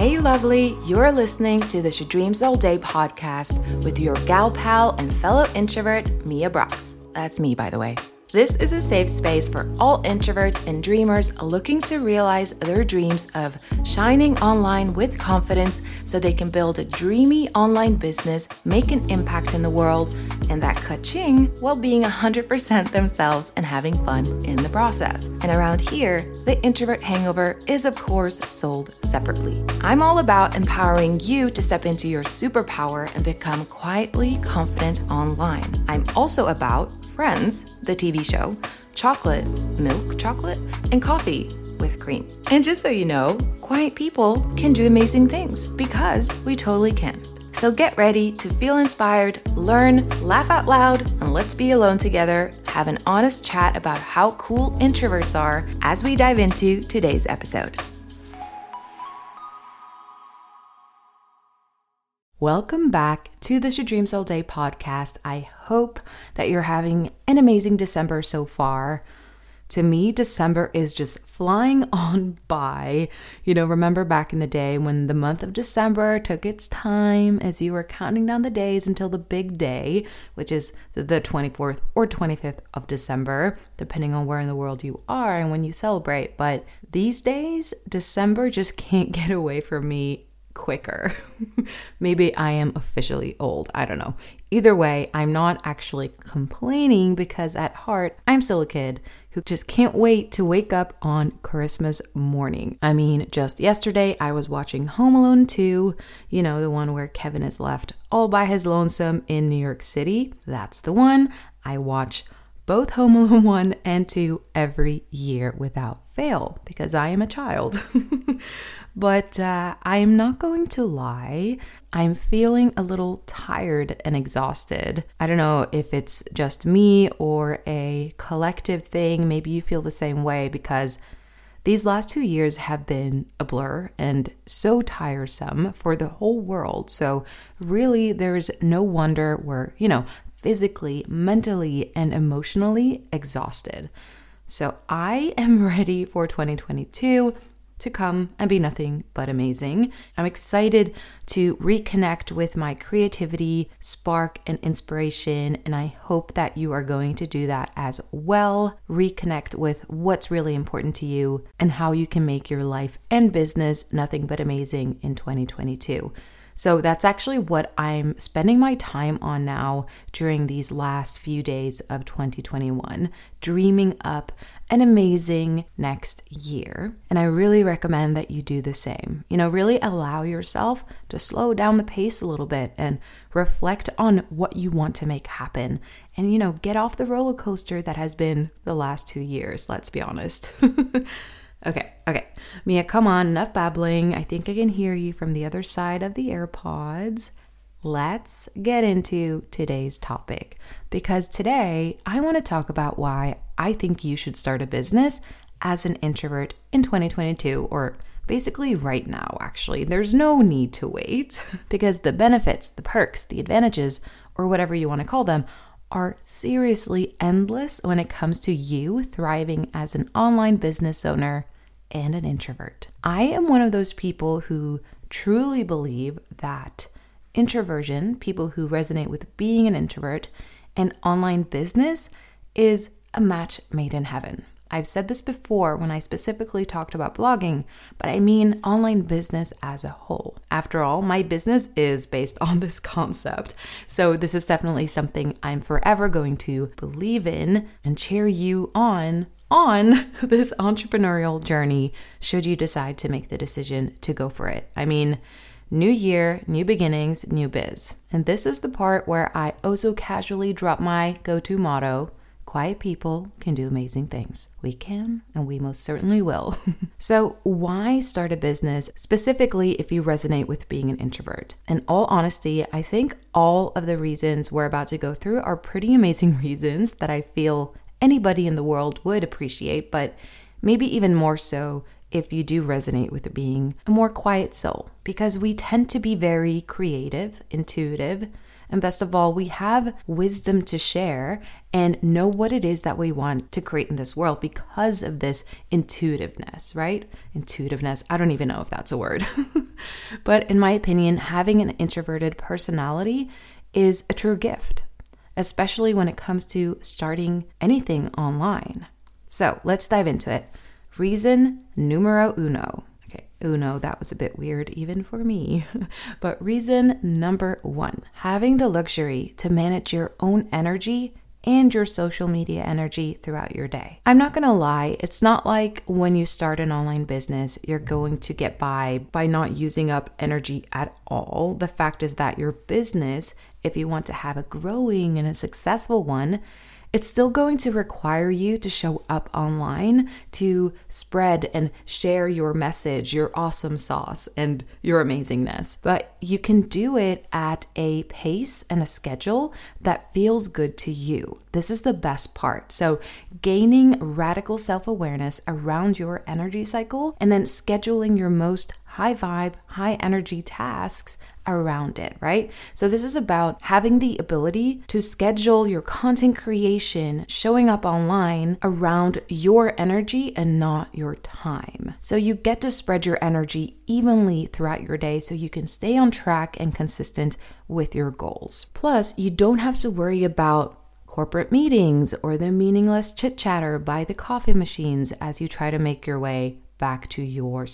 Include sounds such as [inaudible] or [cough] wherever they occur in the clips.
Hey, lovely, you're listening to the She Dreams All Day podcast with your gal pal and fellow introvert, Mia Brox. That's me, by the way. This is a safe space for all introverts and dreamers looking to realize their dreams of shining online with confidence so they can build a dreamy online business, make an impact in the world, and that ka-ching while being 100% themselves and having fun in the process. And around here, the introvert hangover is, of course, sold separately. I'm all about empowering you to step into your superpower and become quietly confident online. I'm also about Friends, the TV show, chocolate, milk chocolate, and coffee with cream. And just so you know, quiet people can do amazing things because we totally can. So get ready to feel inspired, learn, laugh out loud, and let's be alone together, have an honest chat about how cool introverts are as we dive into today's episode. Welcome back to the She Dreams All Day podcast. I hope that you're having an amazing December so far. To me, December is just flying [laughs] on by. You know, remember back in the day when the month of December took its time as you were counting down the days until the big day, which is the 24th or 25th of December, depending on where in the world you are and when you celebrate. But these days, December just [laughs] can't get away from me quicker. [laughs] Maybe I am officially old. I don't know. Either way, I'm not actually complaining because at heart, I'm still a kid who just can't wait to wake up on Christmas morning. I mean, just yesterday, I was watching Home Alone 2, you know, the one where Kevin is left all by his lonesome in New York City. That's the one. I watch both Home Alone [laughs] 1 and 2 every year without fail because I am a child. [laughs] But uh, I'm not going to lie, I'm feeling a little tired and exhausted. I don't know if it's just me or a collective thing. Maybe you feel the same way because these last two years have been a blur and so tiresome for the whole world. So, really, there's no wonder we're, you know, physically, mentally, and emotionally exhausted. So, I am [laughs] ready for 2022 to come and be nothing but amazing. I'm excited to reconnect with my creativity, spark, and inspiration, and I hope that you are going to do that as well. Reconnect with what's really important to you and how you can make your life and business nothing but amazing in 2022. So that's actually what I'm spending my time on now during these last few days of 2021, dreaming up an amazing next year. And I really recommend that you do the same. You know, really allow yourself to slow down the pace a little bit and reflect on what you want to make happen. And, you know, get off the roller coaster that has been the last two years, let's be honest. [laughs] Okay, okay. Mia, come on, enough babbling. I think I can hear you from the other side of the AirPods. Let's get into today's topic because today I want to talk about why I think you should start a business as an introvert in 2022 or basically right now, actually. There's no need to wait [laughs] because the benefits, the perks, the advantages, or whatever you want to call them, are seriously endless when it comes to you thriving as an online business owner and an introvert. I am one of those people who truly believe that introversion, people who resonate with being an introvert, and online business is a match made in heaven. I've said this before when I specifically talked about blogging, but I mean online business as a whole. After all, my business is based [laughs] on this concept. So, this is definitely something I'm forever going to believe in and cheer you on on [laughs] this entrepreneurial journey should you decide to make the decision to go for it. I mean, new year, new beginnings, new biz. And this is the part where I also casually drop my go to motto Quiet people can do amazing things. We can, and we most certainly will. [laughs] so, why start a business specifically if you resonate with being an introvert? In all honesty, I think all of the reasons we're about to go through are pretty amazing [laughs] reasons that I feel anybody in the world would appreciate, but maybe even more so if you do resonate with being a more quiet soul, because we tend to be very creative, intuitive, And best of all, we have wisdom to share and know what it is that we want to create in this world because of this intuitiveness, right? Intuitiveness. I don't even know if that's a word. [laughs] but in my opinion, having an introverted personality is a true gift, especially when it comes to starting anything online. So let's dive into it. Reason numero uno. Uno, that was a bit weird even for me. [laughs] but reason number one having the luxury to manage your own energy and your social media energy throughout your day. I'm not gonna lie, it's not like when you start an online business, you're going to get by by not using up energy at all. The fact is that your business, if you want to have a growing and a successful one, it's still going to require you to show up online to spread and share your message, your awesome sauce, and your amazingness. But you can do it at a pace and a schedule that feels good to you. This is the best part. So, gaining radical self awareness around your energy cycle and then scheduling your most high vibe, high energy tasks around it, right? So, this is about having the ability to schedule your content creation, showing up online around your energy and not your time. So, you get to spread your energy evenly throughout your day so you can stay on track and consistent with your goals. Plus, you don't have to worry about corporate meetings or the meaningless chit chatter by the coffee machines as you try to make your way back to your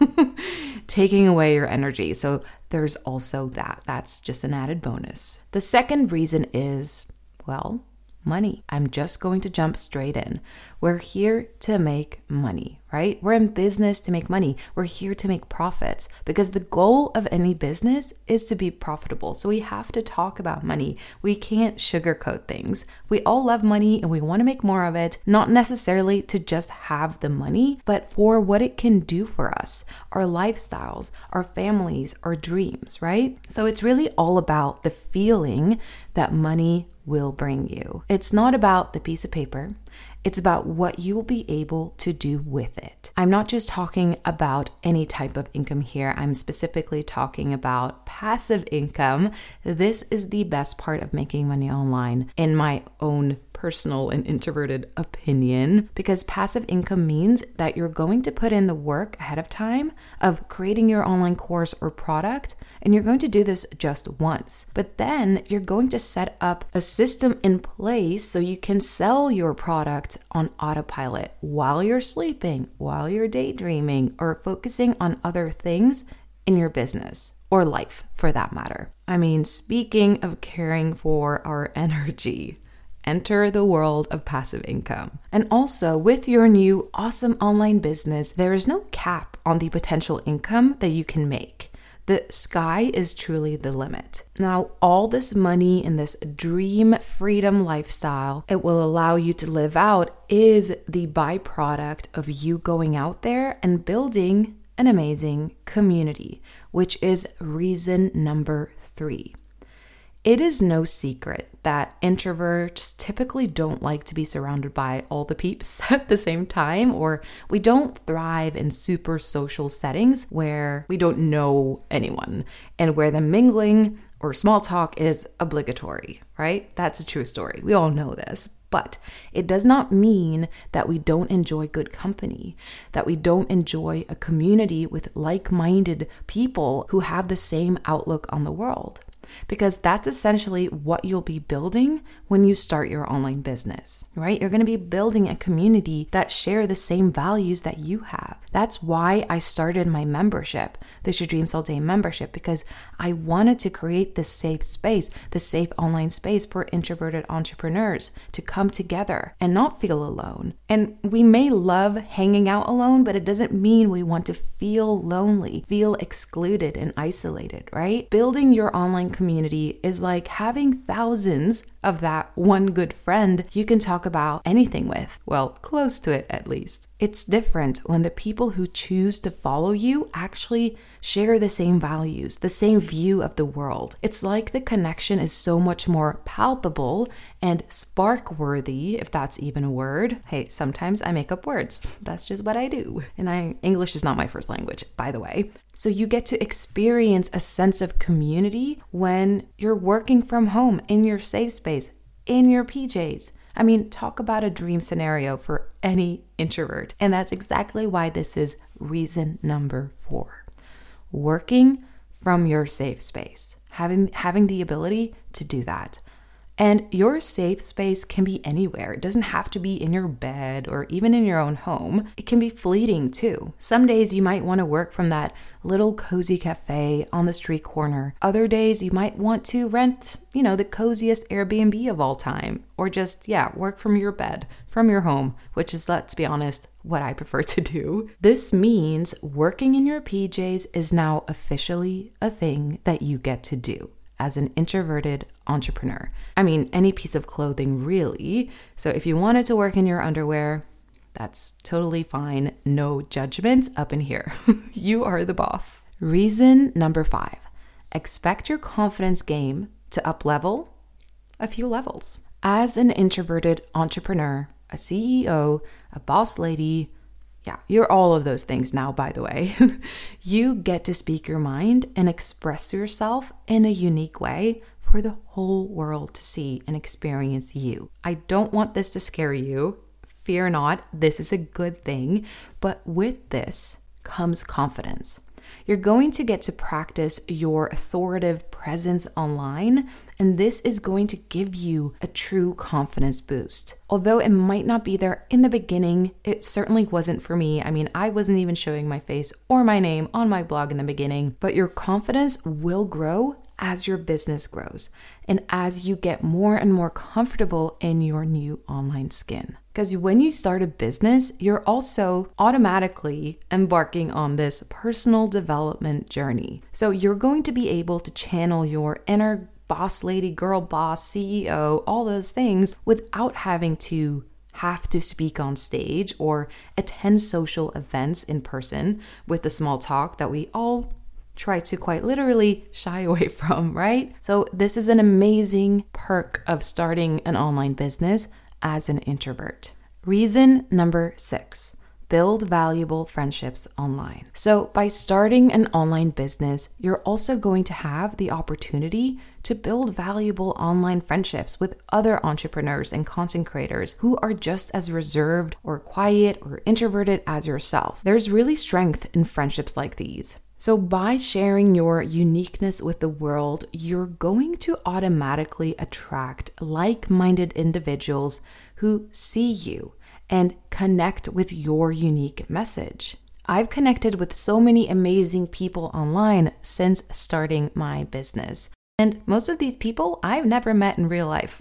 [laughs] taking away your energy. So there's also that. That's just an added bonus. The second reason is, well, money. I'm just going to jump straight in. We're here to make money, right? We're in business to make money. We're here to make profits because the goal of any business is to be profitable. So we have to talk about money. We can't sugarcoat things. We all love money and we want to make more of it, not necessarily to just have the money, but for what it can do for us, our lifestyles, our families, our dreams, right? So it's really all about the feeling that money will bring you. It's not about the piece of paper. It's about what you will be able to do with it. I'm not just talking about any type of income here, I'm specifically talking about passive income. This is the best part of making money online, in my own personal and introverted opinion because passive income means that you're going to put in the work ahead of time of creating your online course or product and you're going to do this just once. But then you're going to set up a system in place so you can sell your product on autopilot while you're sleeping, while you're daydreaming, or focusing on other things in your business or life for that matter. I mean, speaking of caring for our [laughs] energy, enter the world of passive income. And also, with your new awesome online business, there is no cap on the potential income that you can make. The sky is truly the limit. Now, all this money and this dream freedom lifestyle it will allow you to live out is the byproduct of you going out there and building an amazing community, which is reason number three. It is no secret that introverts typically don't like to be surrounded by all the peeps [laughs] at the same time, or we don't thrive in super social settings where we don't know anyone and where the mingling or small talk is obligatory, right? That's a true story. We all know this. But it does not mean that we don't enjoy good company, that we don't enjoy a community with like minded people who have the same outlook on the world because that's essentially what you'll be building when you start your online business, right? You're going to be building a community that share the same values that you have. That's why I started my membership, the Your Dreams All Day membership, because I wanted to create this safe space, this safe online space for introverted entrepreneurs to come together and not feel alone. And we may love hanging out alone, but it doesn't mean we want to feel lonely, feel excluded and isolated, right? Building your online community is like having thousands of that one good friend you can talk about anything with. Well, close to it at least. It's different when the people who choose to follow you actually share the same values, the same view of the world. It's like the connection is so much more palpable and spark worthy, if that's even a word. Hey, sometimes I make up words. That's just what I do. And I English is not my first language, by the way. So you get to experience a sense of community when you're working from home in your safe space, in your PJs. I mean, talk about a dream scenario for any introvert. And that's exactly why this is reason number 4. Working from your safe space. Having having the ability to do that. And your safe space can be anywhere. It doesn't have to be in your bed or even in your own home. It can be fleeting too. Some days you might want to work from that little cozy cafe on the street corner. Other days you might want to rent, you know, the coziest Airbnb of all time. Or just, yeah, work from your bed, from your home, which is, let's be honest, what I prefer [laughs] to do. This means working in your PJs is now officially a thing that you get to do as an introverted entrepreneur. I mean, any piece of clothing, really. So if you wanted to work in your underwear, that's totally fine. No judgments up in here. [laughs] you are the boss. Reason number five expect your confidence game to up level a few levels. As an introverted entrepreneur, a CEO, a boss lady, yeah, you're all of those things now, by the way. [laughs] you get to speak your mind and express yourself in a unique way for the whole world to see and experience you. I don't want this to scare you. Fear not, this is a good thing. But with this comes confidence. You're going to get to practice your authoritative presence online and this is going to give you a true confidence boost. Although it might not be there in the beginning, it certainly wasn't for me. I mean, I wasn't even showing my face or my name on my blog in the beginning, but your confidence will grow as your business grows and as you get more and more comfortable in your new online skin. Because when you start a business, you're also automatically embarking on this personal development journey. So you're going to be able to channel your inner boss lady, girl boss, CEO, all those things without having to have to speak on stage or attend social events in person with the small talk that we all try to quite literally shy [laughs] away from, right? So, this is an amazing perk of starting an online business as an introvert. Reason number six build valuable friendships online. So, by starting an online business, you're also going to have the opportunity to build valuable online friendships with other entrepreneurs and content creators who are just as reserved or quiet or introverted as yourself. There's really strength in friendships like these. So, by sharing your uniqueness with the world, you're going to automatically attract like minded individuals who see you and connect with your unique message. I've connected with so many amazing people online since starting my business. And most of these people I've never met in real life,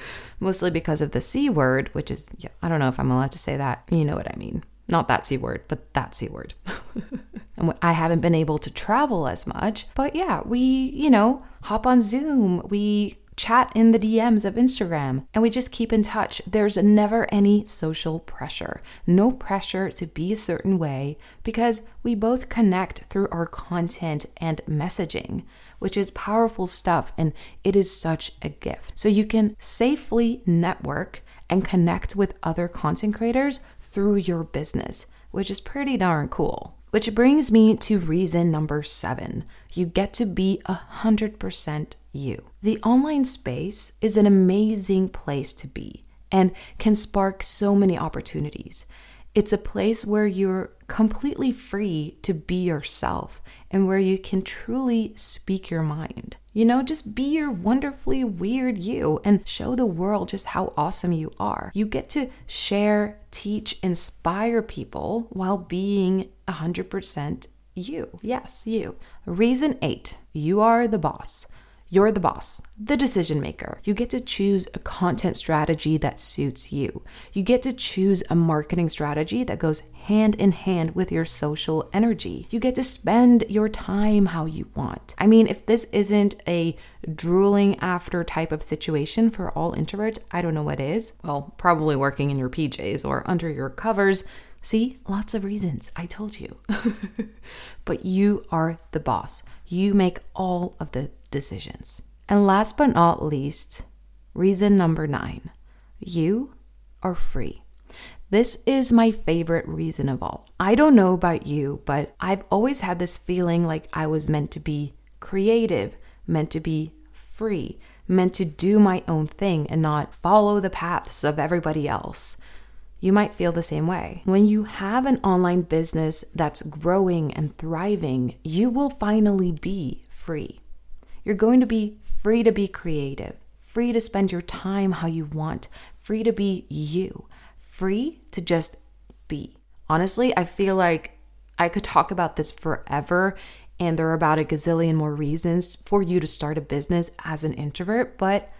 [laughs] mostly because of the C word, which is, yeah, I don't know if I'm allowed to say that. You know what I mean. Not that C word, but that C word. [laughs] and I haven't been able to travel as much. But yeah, we, you know, hop on Zoom. We chat in the DMs of Instagram, and we just keep in touch. There's never any social pressure, no pressure to be a certain way because we both connect through our content and messaging, which is powerful stuff and it is such a gift. So you can safely network and connect with other content creators through your business, which is pretty darn cool. Which brings me to reason number seven you get to be 100% you. The online space is an amazing place to be and can spark so many opportunities. It's a place where you're completely free to be yourself and where you can truly speak your mind. You know, just be your wonderfully weird you and show the world just how awesome you are. You get to share, teach, inspire people while being 100% you. Yes, you. Reason eight you are the boss. You're the boss, the decision maker. You get to choose a content strategy that suits you. You get to choose a marketing strategy that goes hand in hand with your social energy. You get to spend your time how you want. I mean, if this isn't a drooling after type of situation for all introverts, I don't know what is. Well, probably working in your PJs or under your covers. See, lots of reasons. I told you. [laughs] but you are the boss. You make all of the decisions. And last but not least, Reason number nine you are free. This is my favorite reason of all. I don't know about you, but I've always had this feeling like I was meant to be creative, meant to be free, meant to do my own thing and not follow the paths of everybody else. You might feel the same way. When you have an online business that's growing and thriving, you will finally be free. You're going to be free to be creative, free to spend your time how you want, free to be you, free to just be. Honestly, I feel like I could talk about this forever, and there are about a gazillion more reasons for you to start a business as an introvert, but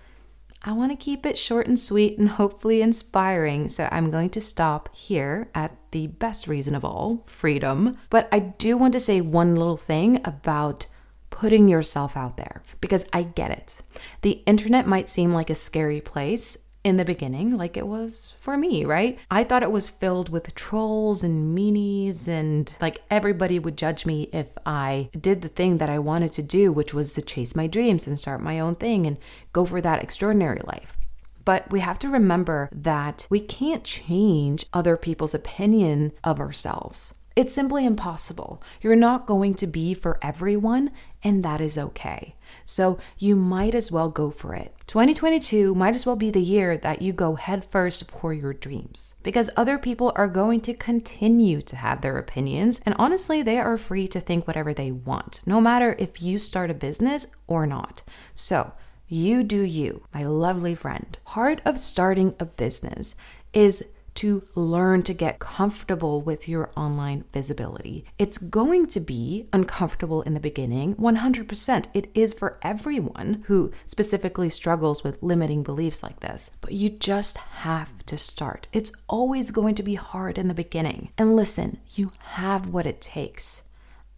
I want to keep it short and sweet and hopefully inspiring. So I'm going to stop here at the best reason of all freedom. But I do want to say one little thing about putting yourself out there because I get it. The internet might seem like a scary place in the beginning, like it was for me, right? I thought it was filled with trolls and meanies, and like everybody would judge me if I did the thing that I wanted to do, which was to chase my dreams and start my own thing and go for that extraordinary life. But we have to remember that we can't change other people's opinion of ourselves. It's simply impossible. You're not going to be for everyone, and that is okay. So you might as well go for it. 2022 might as well be the year that you go headfirst for your dreams because other people are going to continue to have their opinions. And honestly, they are free to think whatever they want, no matter if you start a business or not. So, you do you, my lovely friend. Part of starting a business is to learn to get comfortable with your online visibility. It's going to be uncomfortable in the beginning, 100%. It is for everyone who specifically struggles with limiting beliefs like this. But you just have to start. It's always going to be hard in the beginning. And listen, you have what it takes.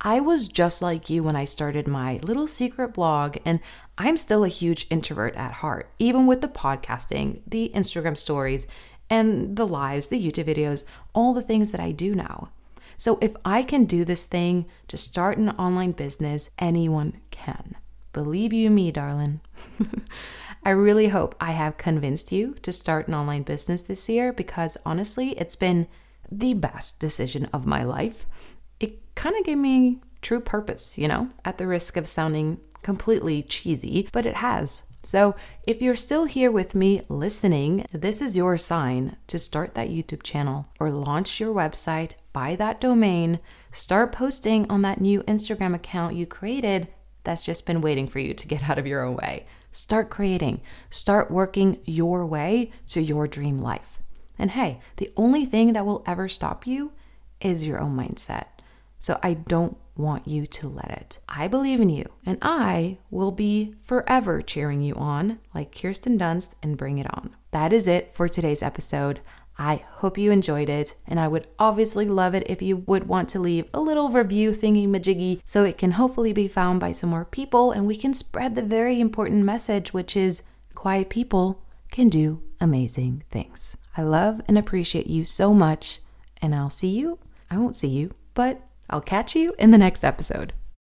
I was just like you when I started my little secret blog, and I'm still a huge introvert at heart, even with the podcasting, the Instagram stories, and the lives, the YouTube videos, all the things that I do now. So if I can do this thing to start an online business, anyone can. Believe you me, darling. [laughs] I really hope I have convinced you to start an online business this year because honestly, it's been the best decision of my life. It kind of gave me true purpose, you know, at the risk of sounding completely cheesy, but it has. So, if you're still here with me listening, this is your sign to start that YouTube channel or launch your website, buy that domain, start posting on that new Instagram account you created that's just been waiting for you to get out of your own way. Start creating, start working your way to your dream life. And hey, the only thing that will ever stop you is your own mindset. So I don't want you to let it. I believe in you, and I will be forever cheering you on like Kirsten Dunst and Bring It On. That is it for today's episode. I hope you enjoyed it, and I would obviously love it if you would want to leave a little review thingy majiggy so it can hopefully be found by some more people and we can spread the very important message, which is quiet people can do amazing things. I love and appreciate you so much, and I'll see you. I won't see you, but I'll catch you in the next episode.